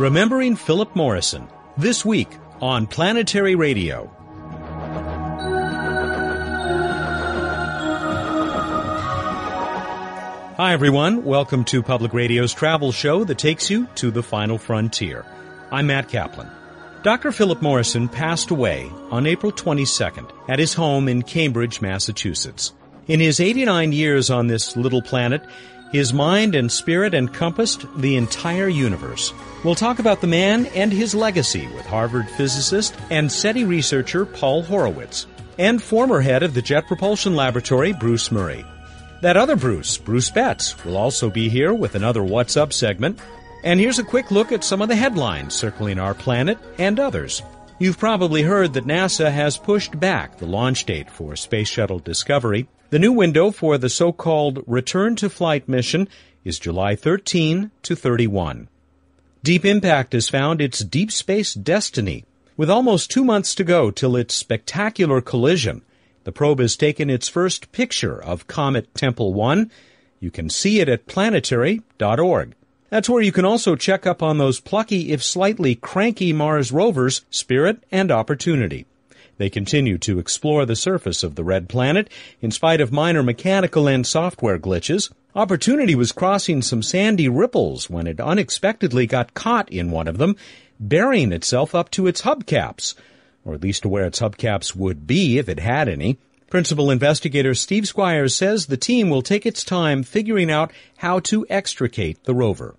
Remembering Philip Morrison, this week on Planetary Radio. Hi, everyone. Welcome to Public Radio's travel show that takes you to the final frontier. I'm Matt Kaplan. Dr. Philip Morrison passed away on April 22nd at his home in Cambridge, Massachusetts. In his 89 years on this little planet, his mind and spirit encompassed the entire universe. We'll talk about the man and his legacy with Harvard physicist and SETI researcher Paul Horowitz, and former head of the Jet Propulsion Laboratory, Bruce Murray. That other Bruce, Bruce Betts, will also be here with another What's Up segment. And here's a quick look at some of the headlines circling our planet and others. You've probably heard that NASA has pushed back the launch date for Space Shuttle Discovery. The new window for the so-called return to flight mission is July 13 to 31. Deep Impact has found its deep space destiny. With almost two months to go till its spectacular collision, the probe has taken its first picture of Comet Tempel 1. You can see it at planetary.org. That's where you can also check up on those plucky, if slightly cranky Mars rovers, Spirit and Opportunity. They continue to explore the surface of the red planet in spite of minor mechanical and software glitches. Opportunity was crossing some sandy ripples when it unexpectedly got caught in one of them, burying itself up to its hubcaps or at least to where its hubcaps would be if it had any. Principal investigator Steve Squyres says the team will take its time figuring out how to extricate the rover.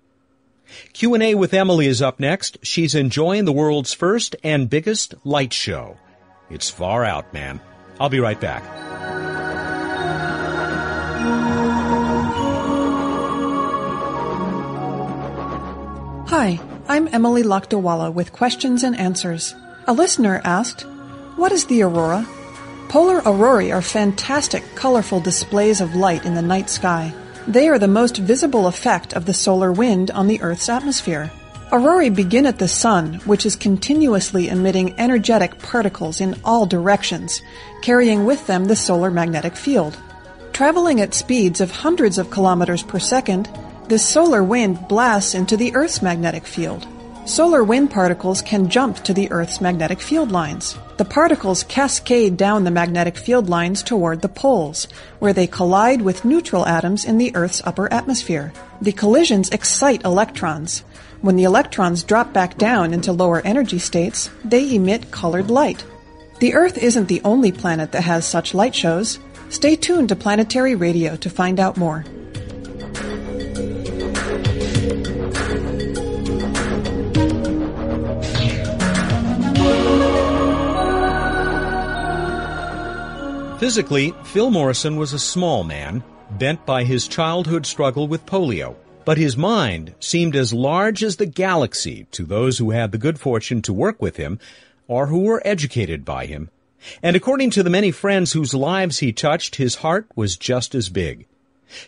Q&A with Emily is up next. She's enjoying the world's first and biggest light show. It's far out, man. I'll be right back. Hi, I'm Emily Lakdawalla with questions and answers. A listener asked, What is the aurora? Polar aurorae are fantastic, colorful displays of light in the night sky. They are the most visible effect of the solar wind on the Earth's atmosphere. Aurorae begin at the sun, which is continuously emitting energetic particles in all directions, carrying with them the solar magnetic field. Traveling at speeds of hundreds of kilometers per second, this solar wind blasts into the Earth's magnetic field. Solar wind particles can jump to the Earth's magnetic field lines. The particles cascade down the magnetic field lines toward the poles, where they collide with neutral atoms in the Earth's upper atmosphere. The collisions excite electrons. When the electrons drop back down into lower energy states, they emit colored light. The Earth isn't the only planet that has such light shows. Stay tuned to Planetary Radio to find out more. Physically, Phil Morrison was a small man, bent by his childhood struggle with polio. But his mind seemed as large as the galaxy to those who had the good fortune to work with him or who were educated by him. And according to the many friends whose lives he touched, his heart was just as big.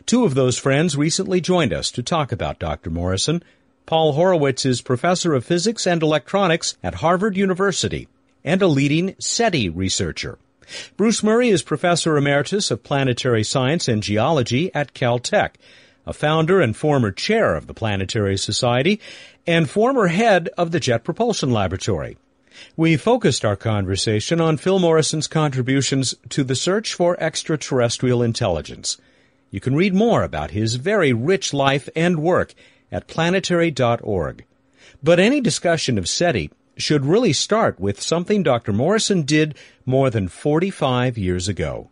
Two of those friends recently joined us to talk about Dr. Morrison. Paul Horowitz is professor of physics and electronics at Harvard University and a leading SETI researcher. Bruce Murray is Professor Emeritus of Planetary Science and Geology at Caltech, a founder and former chair of the Planetary Society, and former head of the Jet Propulsion Laboratory. We focused our conversation on Phil Morrison's contributions to the search for extraterrestrial intelligence. You can read more about his very rich life and work at planetary.org. But any discussion of SETI should really start with something Dr. Morrison did more than 45 years ago.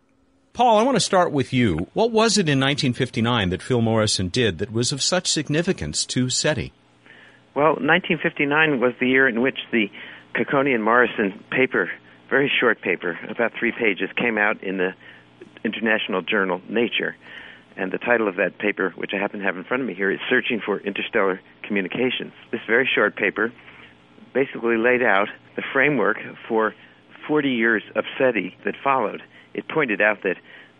Paul, I want to start with you. What was it in 1959 that Phil Morrison did that was of such significance to SETI? Well, 1959 was the year in which the Cocconi and Morrison paper, very short paper, about three pages, came out in the international journal Nature. And the title of that paper, which I happen to have in front of me here, is Searching for Interstellar Communications. This very short paper basically laid out the framework for 40 years of SETI that followed. It pointed out that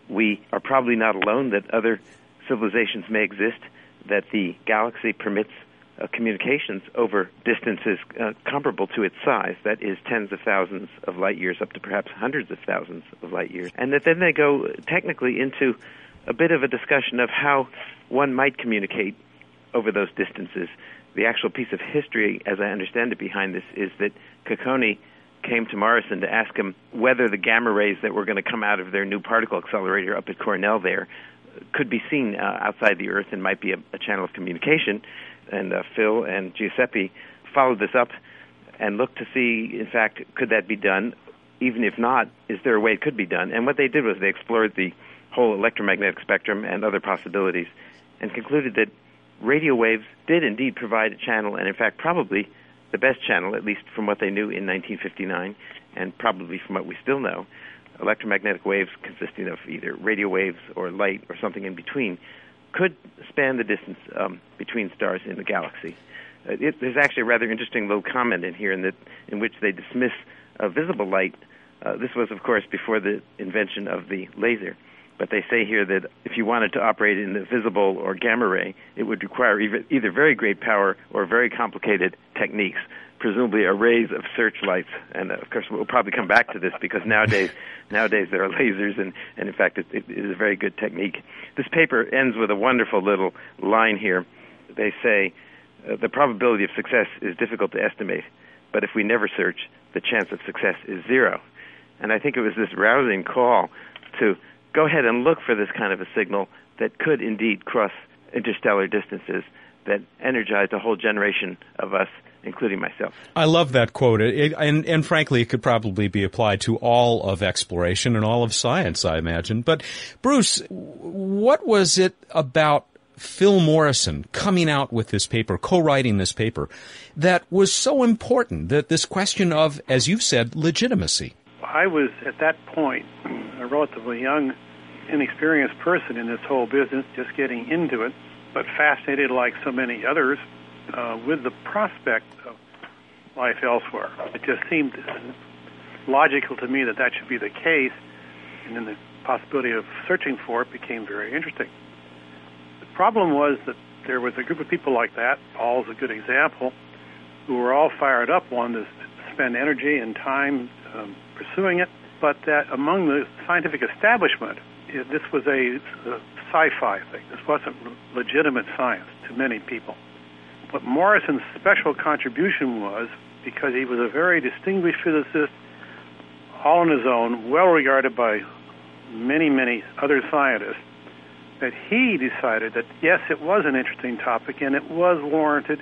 we are probably not alone, that other civilizations may exist, that the galaxy permits uh, communications over distances uh, comparable to its size, that is tens of thousands of light years up to perhaps hundreds of thousands of light years. And that then they go technically into a bit of a discussion of how one might communicate over those distances the actual piece of history, as I understand it, behind this is that Cocconi came to Morrison to ask him whether the gamma rays that were going to come out of their new particle accelerator up at Cornell there could be seen uh, outside the Earth and might be a, a channel of communication. And uh, Phil and Giuseppe followed this up and looked to see, in fact, could that be done? Even if not, is there a way it could be done? And what they did was they explored the whole electromagnetic spectrum and other possibilities and concluded that radio waves did indeed provide a channel, and in fact, probably the best channel, at least from what they knew in 1959, and probably from what we still know. Electromagnetic waves consisting of either radio waves or light or something in between could span the distance um, between stars in the galaxy. Uh, it, there's actually a rather interesting little comment in here in, in which they dismiss uh, visible light. Uh, this was, of course, before the invention of the laser. But they say here that if you wanted to operate in the visible or gamma ray, it would require either, very great power or very complicated techniques, presumably arrays of searchlights. And of course, we'll probably come back to this because nowadays, nowadays there are lasers, and, and in fact, it, it is a very good technique. This paper ends with a wonderful little line here. They say uh, the probability of success is difficult to estimate, but if we never search, the chance of success is zero. And I think it was this rousing call to go ahead and look for this kind of a signal that could indeed cross interstellar distances that energized a whole generation of us including myself. I love that quote, it, and and frankly, it could probably be applied to all of exploration and all of science, I imagine. But Bruce, what was it about Phil Morrison coming out with this paper, co-writing this paper, that was so important? That this question of, as you've said, legitimacy. I was at that point a relatively young, inexperienced person in this whole business, just getting into it, but fascinated, like so many others, uh, with the prospect of life elsewhere. It just seemed logical to me that that should be the case, and then the possibility of searching for it became very interesting. The problem was that there was a group of people like that, Paul's a good example, who were all fired up, wanted to spend energy and time um, pursuing it, but that among the scientific establishment, this was a, a sci-fi thing. This wasn't legitimate science to many people. But Morrison's special contribution was, because he was a very distinguished physicist, all on his own, well regarded by many, many other scientists, that he decided that yes, it was an interesting topic and it was warranted.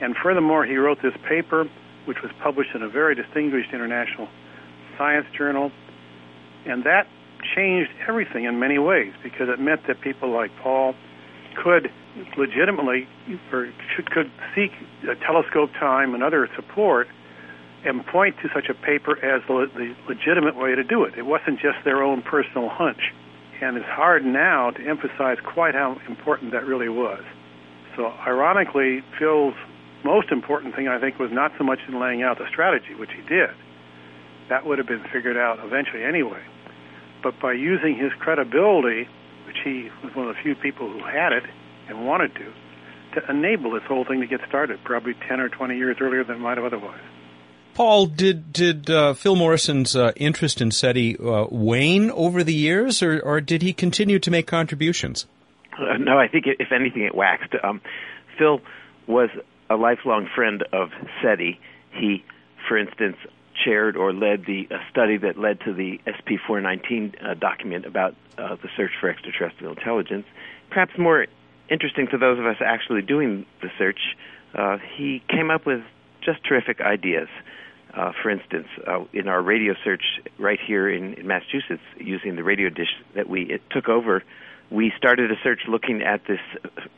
And furthermore, he wrote this paper, which was published in a very distinguished international science journal, and that changed everything in many ways because it meant that people like Paul could legitimately or should, could seek telescope time and other support and point to such a paper as the, the legitimate way to do it. It wasn't just their own personal hunch. And it's hard now to emphasize quite how important that really was. So, ironically, Phil's most important thing, I think, was not so much in laying out the strategy, which he did, that would have been figured out eventually anyway. But by using his credibility, which he was one of the few people who had it and wanted to, to enable this whole thing to get started, probably 10 or 20 years earlier than it might have otherwise. Paul, did did uh, Phil Morrison's uh, interest in SETI uh, wane over the years, or, or did he continue to make contributions? Uh, no, I think if anything, it waxed. Um, Phil was a lifelong friend of SETI. He, for instance, chaired or led the study that led to the SP 419 uh, document about uh, the search for extraterrestrial intelligence. Perhaps more interesting to those of us actually doing the search, uh, he came up with just terrific ideas. Uh, for instance, uh, in our radio search right here in, in Massachusetts, using the radio dish that we took over, we started a search looking at this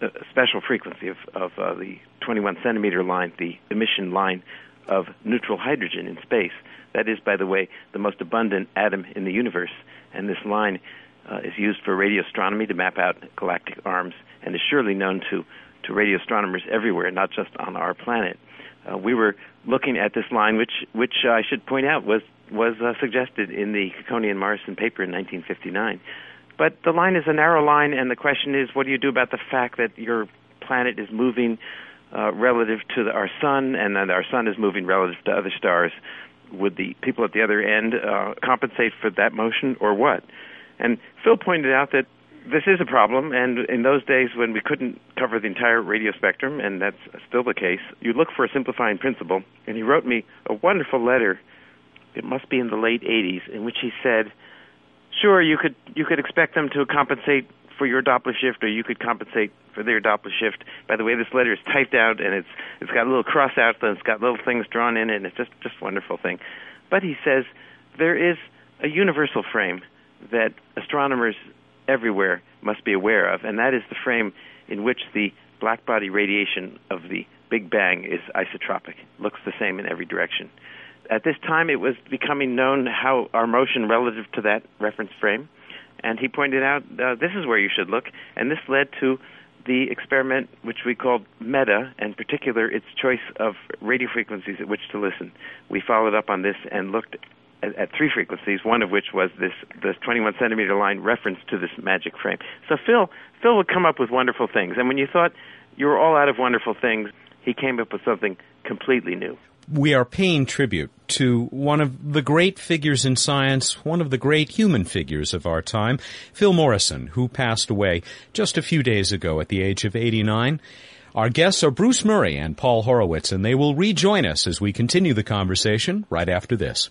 uh, special frequency of, of the 21 centimeter line, the emission line of neutral hydrogen in space. That is, by the way, the most abundant atom in the universe. And this line uh, is used for radio astronomy to map out galactic arms and is surely known to, to radio astronomers everywhere, not just on our planet. Uh, we were looking at this line, which, which uh, I should point out was, was uh, suggested in the Cocconi and Morrison paper in 1959. But the line is a narrow line, and the question is, what do you do about the fact that your planet is moving uh, relative to the, our sun, and then our sun is moving relative to other stars. Would the people at the other end uh, compensate for that motion, or what? And Phil pointed out that this is a problem, and in those days when we couldn't cover the entire radio spectrum, and that's still the case, you look for a simplifying principle. And he wrote me a wonderful letter. It must be in the late '80s, in which he said, "Sure, you could you could expect them to compensate for your Doppler shift, or you could compensate for their Doppler shift. By the way, this letter is typed out, and it's it's got little cross outs, and it's got little things drawn in it, and it's just just a wonderful thing." But he says there is a universal frame that astronomers everywhere must be aware of, and that is the frame in which the black body radiation of the Big Bang is isotropic, looks the same in every direction. At this time, it was becoming known how our motion relative to that reference frame, and he pointed out uh, this is where you should look, and this led to the experiment which we called META, and in particular its choice of radio frequencies at which to listen. We followed up on this and looked at, at three frequencies, one of which was this this 21 centimeter line reference to this magic frame. So Phil Phil would come up with wonderful things, and when you thought you were all out of wonderful things, he came up with something completely new. We are paying tribute to one of the great figures in science, one of the great human figures of our time, Phil Morrison, who passed away just a few days ago at the age of 89. Our guests are Bruce Murray and Paul Horowitz, and they will rejoin us as we continue the conversation right after this.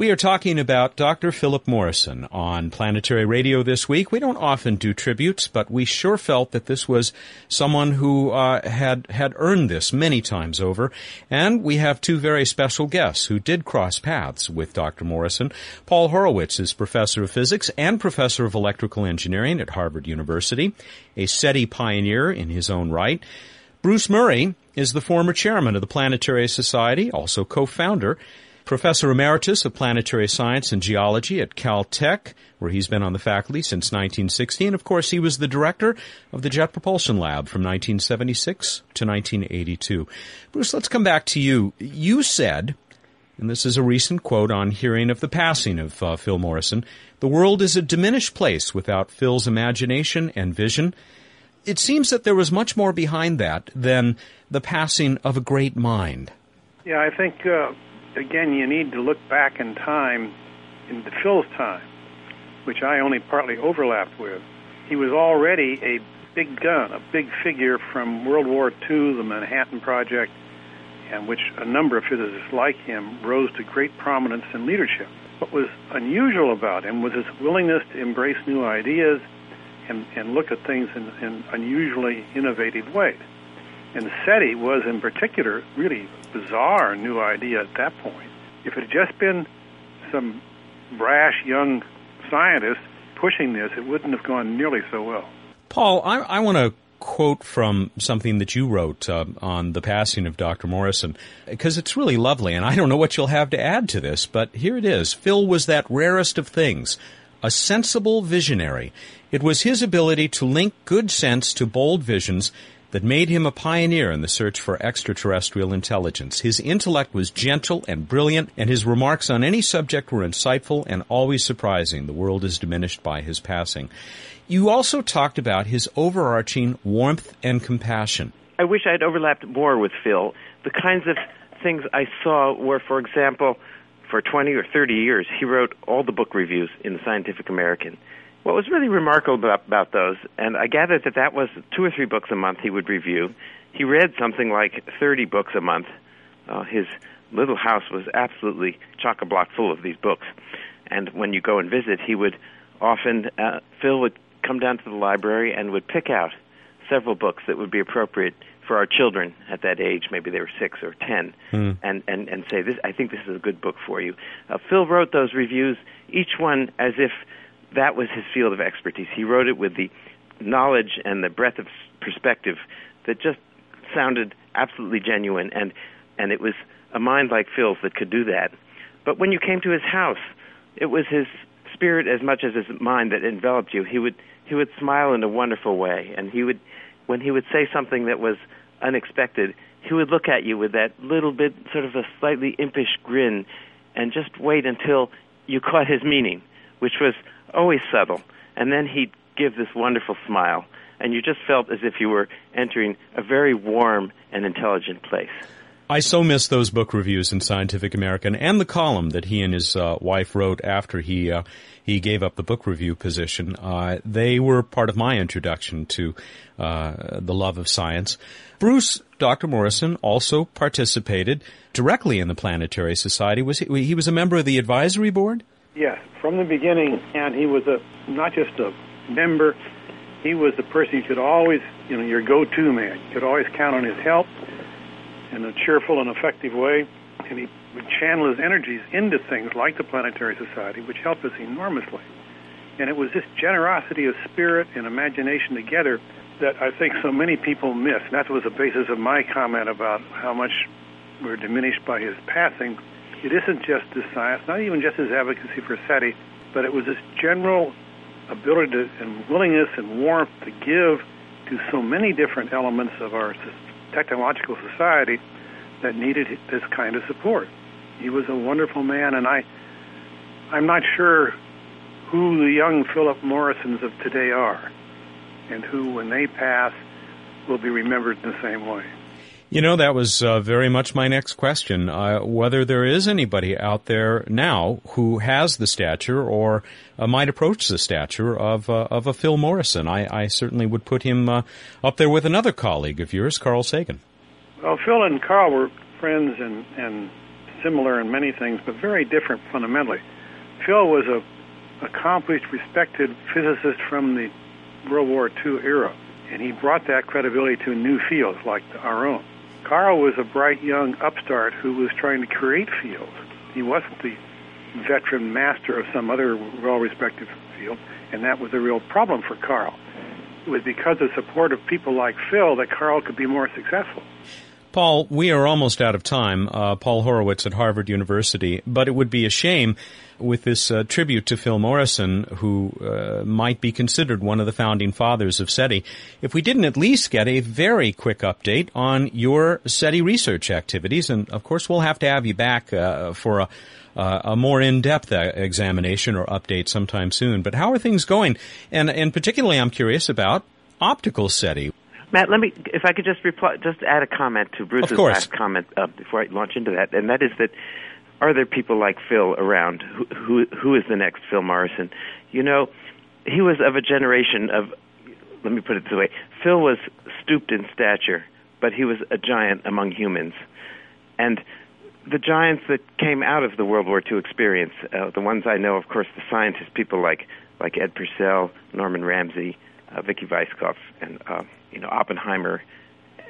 We are talking about Dr. Philip Morrison on Planetary Radio this week. We don't often do tributes, but we sure felt that this was someone who uh, had had earned this many times over. And we have two very special guests who did cross paths with Dr. Morrison. Paul Horowitz is professor of physics and professor of electrical engineering at Harvard University, a SETI pioneer in his own right. Bruce Murray is the former chairman of the Planetary Society, also co-founder. Professor Emeritus of Planetary Science and Geology at Caltech, where he's been on the faculty since 1960. And of course, he was the director of the Jet Propulsion Lab from 1976 to 1982. Bruce, let's come back to you. You said, and this is a recent quote on hearing of the passing of uh, Phil Morrison, the world is a diminished place without Phil's imagination and vision. It seems that there was much more behind that than the passing of a great mind. Yeah, I think uh, again, you need to look back in time, into Phil's time, which I only partly overlapped with. He was already a big gun, a big figure from World War II, the Manhattan Project, and which a number of physicists like him rose to great prominence and leadership. What was unusual about him was his willingness to embrace new ideas and, and look at things in, in unusually innovative ways. And SETI was, in particular, really bizarre new idea at that point. If it had just been some brash young scientist pushing this, it wouldn't have gone nearly so well. Paul, I, I want to quote from something that you wrote uh, on the passing of Dr. Morrison, because it's really lovely, and I don't know what you'll have to add to this, but here it is. Phil was that rarest of things, a sensible visionary. It was his ability to link good sense to bold visions that made him a pioneer in the search for extraterrestrial intelligence. His intellect was gentle and brilliant, and his remarks on any subject were insightful and always surprising. The world is diminished by his passing. You also talked about his overarching warmth and compassion. I wish I'd overlapped more with Phil. The kinds of things I saw were, for example, for 20 or 30 years, he wrote all the book reviews in the Scientific American what was really remarkable about, about those, and I gathered that that was two or three books a month he would review. He read something like 30 books a month. Uh, his little house was absolutely chock a block full of these books. And when you go and visit, he would often, uh, Phil would come down to the library and would pick out several books that would be appropriate for our children at that age. Maybe they were six or ten, mm. and and and say this. I think this is a good book for you. Uh, Phil wrote those reviews, each one as if that was his field of expertise. He wrote it with the knowledge and the breadth of perspective that just sounded absolutely genuine, and and it was a mind like Phil's that could do that. But when you came to his house, it was his spirit as much as his mind that enveloped you. He would he would smile in a wonderful way, and he would when he would say something that was unexpected, he would look at you with that little bit sort of a slightly impish grin, and just wait until you caught his meaning, which was always subtle, and then he'd give this wonderful smile, and you just felt as if you were entering a very warm and intelligent place. I so miss those book reviews in Scientific American and the column that he and his uh, wife wrote after he uh, he gave up the book review position. Uh, they were part of my introduction to uh, the love of science. Bruce, Dr. Morrison, also participated directly in the Planetary Society. Was he, he was a member of the advisory board? Yes, from the beginning, and he was a not just a member. He was the person you could always, you know, your go-to man. You could always count on his help in a cheerful and effective way, and he would channel his energies into things like the Planetary Society, which helped us enormously. And it was this generosity of spirit and imagination together that I think so many people miss. And that was the basis of my comment about how much we're diminished by his passing. It isn't just his science, not even just his advocacy for SETI, but it was his general ability to, and willingness and warmth to give to so many different elements of our technological society that needed this kind of support. He was a wonderful man, and I, I'm not sure who the young Philip Morrisons of today are, and who, when they pass, will be remembered in the same way. You know, that was uh, very much my next question. Uh, whether there is anybody out there now who has the stature or uh, might approach the stature of uh, of a Phil Morrison. I, I certainly would put him uh, up there with another colleague of yours, Carl Sagan. Well, Phil and Carl were friends and, and similar in many things, but very different fundamentally. Phil was a accomplished, respected physicist from the World War II era, and he brought that credibility to new fields like our own. Carl was a bright young upstart who was trying to create fields. He wasn't the veteran master of some other well-respected field, and that was a real problem for Carl. It was because of support of people like Phil that Carl could be more successful. Paul, we are almost out of time. Uh, Paul Horowitz at Harvard University, but it would be a shame with this uh, tribute to Phil Morrison, who uh, might be considered one of the founding fathers of SETI, if we didn't at least get a very quick update on your SETI research activities. And of course, we'll have to have you back uh, for a, a more in-depth uh, examination or update sometime soon. But how are things going? And, and particularly, I'm curious about optical SETI. Matt, let me, if I could just reply, just add a comment to Bruce's last comment uh, before I launch into that, and that is that are there people like Phil around? Who, who, who is the next Phil Morrison? You know, he was of a generation of, let me put it this way Phil was stooped in stature, but he was a giant among humans. And the giants that came out of the World War II experience, uh, the ones I know, of course, the scientists, people like, like Ed Purcell, Norman Ramsey, uh, Vicky Weisskopf, and uh, you know Oppenheimer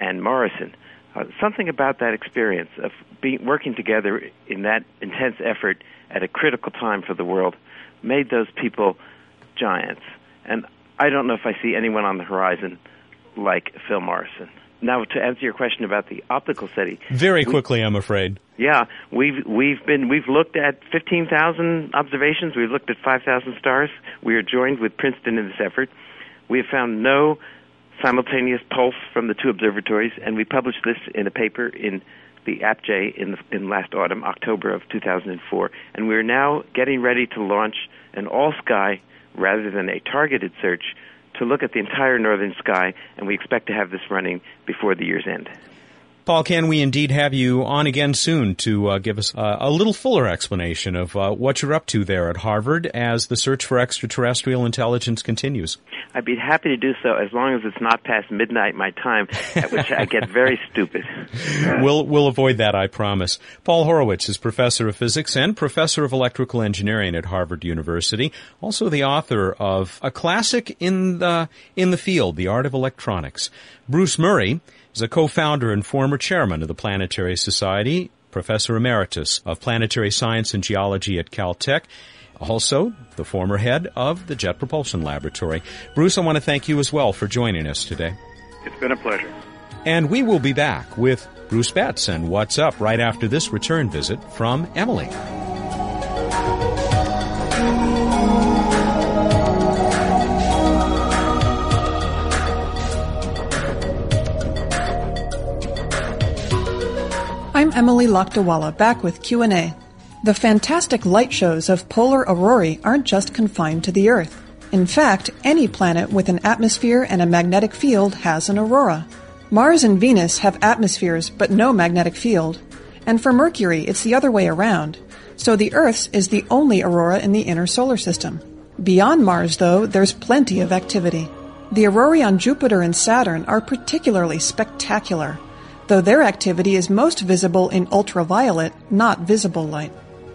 and Morrison uh, something about that experience of being working together in that intense effort at a critical time for the world made those people giants. And I don't know if I see anyone on the horizon like Phil Morrison. Now, to answer your question about the optical SETI, very quickly, we, I'm afraid. Yeah, we've we've been we've looked at 15,000 observations. We've looked at 5,000 stars. We are joined with Princeton in this effort. We have found no simultaneous pulse from the two observatories, and we published this in a paper in the APJ in, the, in last autumn, October of 2004. And we're now getting ready to launch an all sky rather than a targeted search to look at the entire northern sky, and we expect to have this running before the year's end. Paul, can we indeed have you on again soon to uh, give us uh, a little fuller explanation of uh, what you're up to there at Harvard as the search for extraterrestrial intelligence continues? I'd be happy to do so as long as it's not past midnight my time, at which I get very stupid. we'll we'll avoid that, I promise. Paul Horowitz is professor of physics and professor of electrical engineering at Harvard University, also the author of a classic in the in the field, The Art of Electronics. Bruce Murray is a co-founder and former chairman of the Planetary Society, professor emeritus of planetary science and geology at Caltech also the former head of the Jet Propulsion Laboratory. Bruce, I want to thank you as well for joining us today. It's been a pleasure. And we will be back with Bruce Betts and What's Up right after this return visit from Emily. I'm Emily Lakdawalla, back with Q&A. The fantastic light shows of polar aurorae aren't just confined to the Earth. In fact, any planet with an atmosphere and a magnetic field has an aurora. Mars and Venus have atmospheres but no magnetic field. And for Mercury, it's the other way around. So the Earth's is the only aurora in the inner solar system. Beyond Mars, though, there's plenty of activity. The aurorae on Jupiter and Saturn are particularly spectacular though their activity is most visible in ultraviolet, not visible light.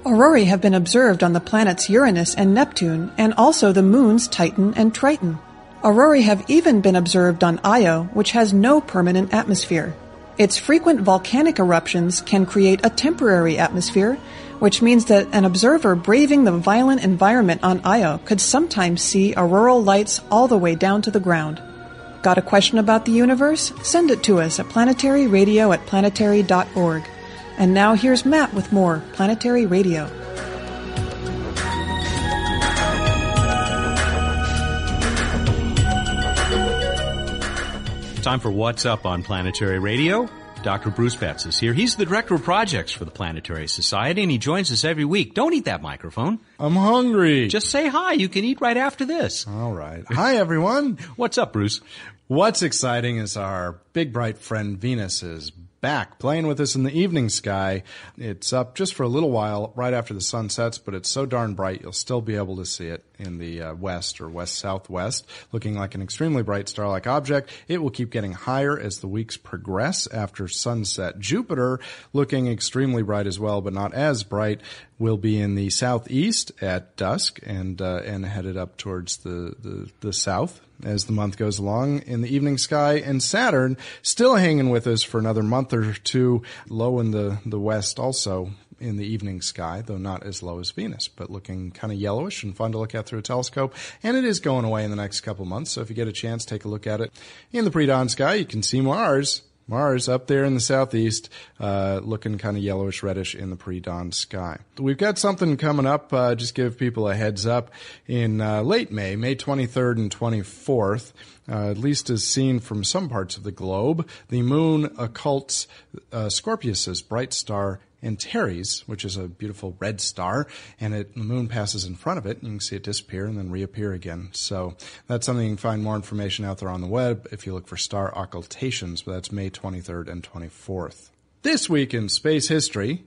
Aurorae have been observed on the planets Uranus and Neptune, and also the moons Titan and Triton. Aurorae have even been observed on Io, which has no permanent atmosphere. Its frequent volcanic eruptions can create a temporary atmosphere, which means that an observer braving the violent environment on Io could sometimes see auroral lights all the way down to the ground. Got a question about the universe? Send it to us at planetaryradio at planetary.org. And now here's Matt with more Planetary Radio. Time for What's Up on Planetary Radio. Dr. Bruce Betts is here. He's the director of projects for the Planetary Society, and he joins us every week. Don't eat that microphone. I'm hungry. Just say hi. You can eat right after this. All right. Hi, everyone. What's up, Bruce? What's exciting is our big bright friend Venus is back playing with us in the evening sky. It's up just for a little while right after the sun sets, but it's so darn bright you'll still be able to see it in the uh, west or west southwest, looking like an extremely bright star-like object. It will keep getting higher as the weeks progress after sunset. Jupiter looking extremely bright as well, but not as bright will be in the southeast at dusk and uh, and headed up towards the, the, the south as the month goes along in the evening sky. And Saturn still hanging with us for another month or two, low in the, the west also in the evening sky, though not as low as Venus, but looking kind of yellowish and fun to look at through a telescope. And it is going away in the next couple months, so if you get a chance, take a look at it in the pre-dawn sky. You can see Mars Mars up there in the southeast, uh, looking kind of yellowish reddish in the pre-dawn sky. We've got something coming up. Uh, just give people a heads up in uh, late May, May 23rd and 24th. Uh, at least as seen from some parts of the globe, the moon occults uh, Scorpius's bright star Antares, which is a beautiful red star, and it, the moon passes in front of it, and you can see it disappear and then reappear again. So that's something you can find more information out there on the web if you look for star occultations, but that's May 23rd and 24th. This week in space history,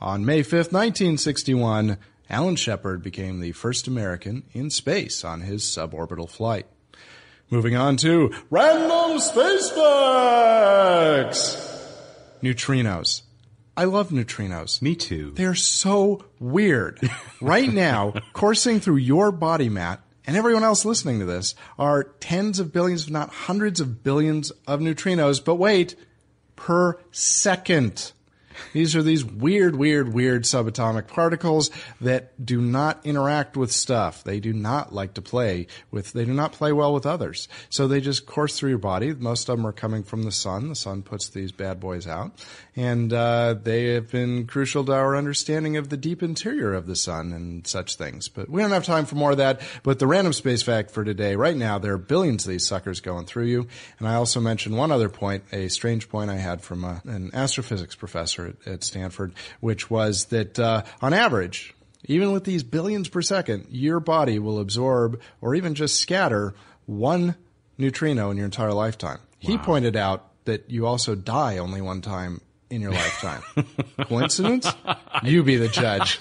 on May 5th, 1961, Alan Shepard became the first American in space on his suborbital flight. Moving on to random space facts. Neutrinos. I love neutrinos. Me too. They're so weird. right now, coursing through your body, Matt, and everyone else listening to this are tens of billions, if not hundreds of billions of neutrinos, but wait, per second. These are these weird, weird, weird subatomic particles that do not interact with stuff. They do not like to play with, they do not play well with others. So they just course through your body. Most of them are coming from the sun. The sun puts these bad boys out. And, uh, they have been crucial to our understanding of the deep interior of the sun and such things. But we don't have time for more of that. But the random space fact for today, right now, there are billions of these suckers going through you. And I also mentioned one other point, a strange point I had from a, uh, an astrophysics professor at, at Stanford, which was that uh, on average, even with these billions per second, your body will absorb or even just scatter one neutrino in your entire lifetime. Wow. He pointed out that you also die only one time in your lifetime. Coincidence? You be the judge.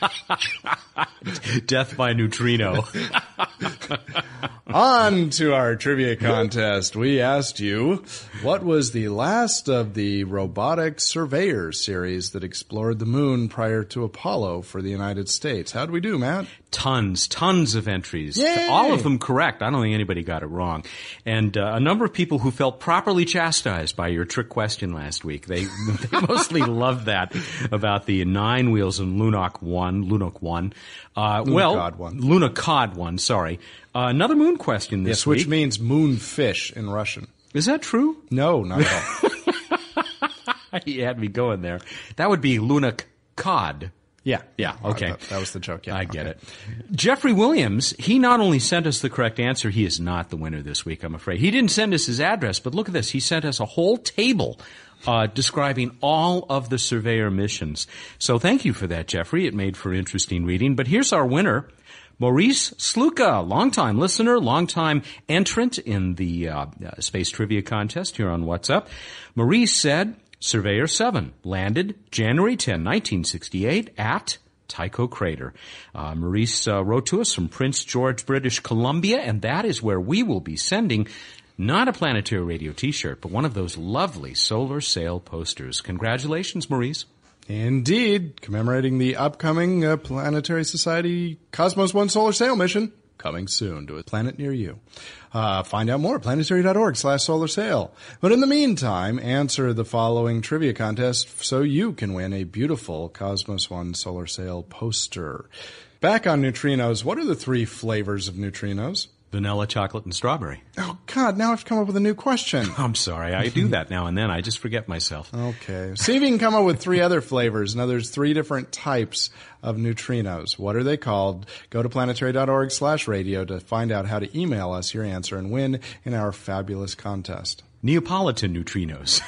Death by neutrino. On to our trivia contest. We asked you, what was the last of the robotic surveyor series that explored the moon prior to Apollo for the United States? How'd we do, Matt? tons, tons of entries. Yay! All of them correct. I don't think anybody got it wrong. And uh, a number of people who felt properly chastised by your trick question last week. They, they mostly loved that about the nine wheels in Lunoc 1, Lunoc 1. Uh, well, Lunokhod 1. Lunokhod 1, sorry. Uh, another moon question this Yes, which week. means moonfish in Russian. Is that true? No, not at all. he had me going there. That would be Lunac Cod. Yeah. Yeah, okay. That, that was the joke. Yeah. I get okay. it. Jeffrey Williams, he not only sent us the correct answer, he is not the winner this week, I'm afraid. He didn't send us his address, but look at this. He sent us a whole table uh, describing all of the surveyor missions. So thank you for that, Jeffrey. It made for interesting reading. But here's our winner. Maurice Sluka, longtime listener, longtime entrant in the uh, uh, space trivia contest here on What's Up. Maurice said, Surveyor 7 landed January 10, 1968 at Tycho Crater. Uh, Maurice uh, wrote to us from Prince George, British Columbia, and that is where we will be sending not a planetary radio t-shirt, but one of those lovely solar sail posters. Congratulations, Maurice. Indeed, commemorating the upcoming uh, Planetary Society Cosmos One Solar Sail mission coming soon to a planet near you. Uh, find out more at planetary.org slash solar sail. But in the meantime, answer the following trivia contest so you can win a beautiful Cosmos One Solar Sail poster. Back on neutrinos, what are the three flavors of neutrinos? Vanilla, chocolate, and strawberry. Oh God, now I have come up with a new question. I'm sorry, I do that now and then. I just forget myself. Okay. See if you can come up with three other flavors. Now there's three different types of neutrinos. What are they called? Go to planetary.org slash radio to find out how to email us your answer and win in our fabulous contest. Neapolitan neutrinos.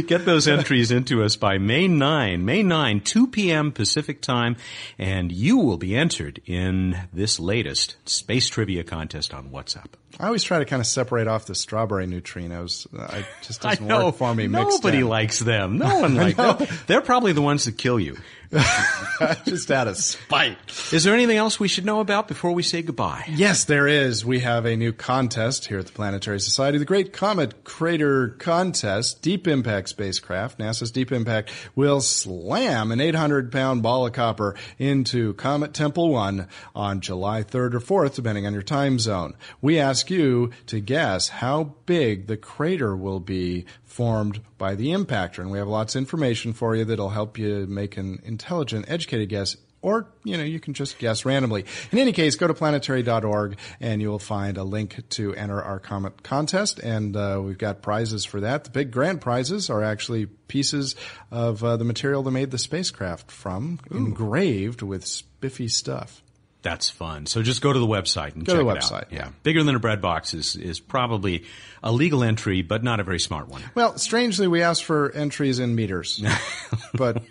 Get those entries into us by May 9, May 9, 2 p.m. Pacific time, and you will be entered in this latest space trivia contest on What's Up. I always try to kind of separate off the strawberry neutrinos. Uh, it just doesn't I know. work for me Nobody in. likes them. No one likes them. They're probably the ones that kill you. just out of spite. Is there anything else we should know about before we say goodbye? Yes, there is. We have a new contest here at the Planetary Society, the Great Comet Crater Contest. Deep Impact spacecraft, NASA's Deep Impact, will slam an 800 pound ball of copper into Comet Tempel 1 on July 3rd or 4th, depending on your time zone. We ask you to guess how big the crater will be formed by the impactor. And we have lots of information for you that'll help you make an intelligent, educated guess or, you know, you can just guess randomly. In any case, go to planetary.org and you will find a link to enter our comet contest. And uh, we've got prizes for that. The big grand prizes are actually pieces of uh, the material that made the spacecraft from, engraved with spiffy stuff. That's fun. So just go to the website and Go check to the it out. website, yeah. Bigger than a bread box is, is probably a legal entry, but not a very smart one. Well, strangely, we asked for entries in meters. but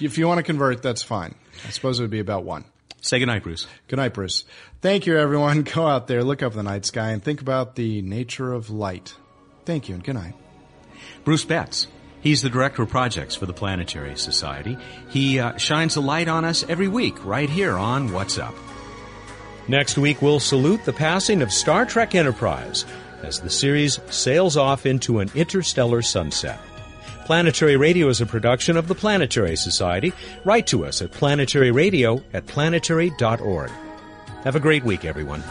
if you want to convert, that's fine. I suppose it would be about one. Say goodnight, Bruce. Good night, Bruce. Thank you, everyone. Go out there, look up the night sky, and think about the nature of light. Thank you, and good night. Bruce Betts. He's the director of projects for the Planetary Society. He uh, shines a light on us every week right here on What's Up. Next week, we'll salute the passing of Star Trek Enterprise as the series sails off into an interstellar sunset. Planetary Radio is a production of the Planetary Society. Write to us at planetaryradio at planetary.org. Have a great week, everyone.